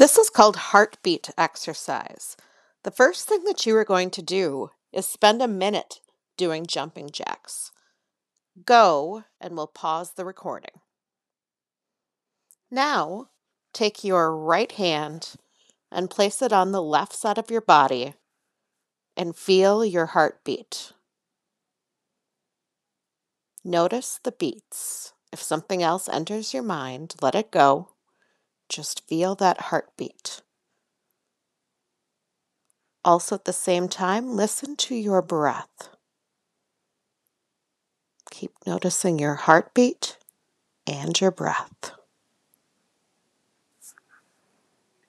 This is called heartbeat exercise. The first thing that you are going to do is spend a minute doing jumping jacks. Go, and we'll pause the recording. Now, take your right hand and place it on the left side of your body and feel your heartbeat. Notice the beats. If something else enters your mind, let it go. Just feel that heartbeat. Also, at the same time, listen to your breath. Keep noticing your heartbeat and your breath.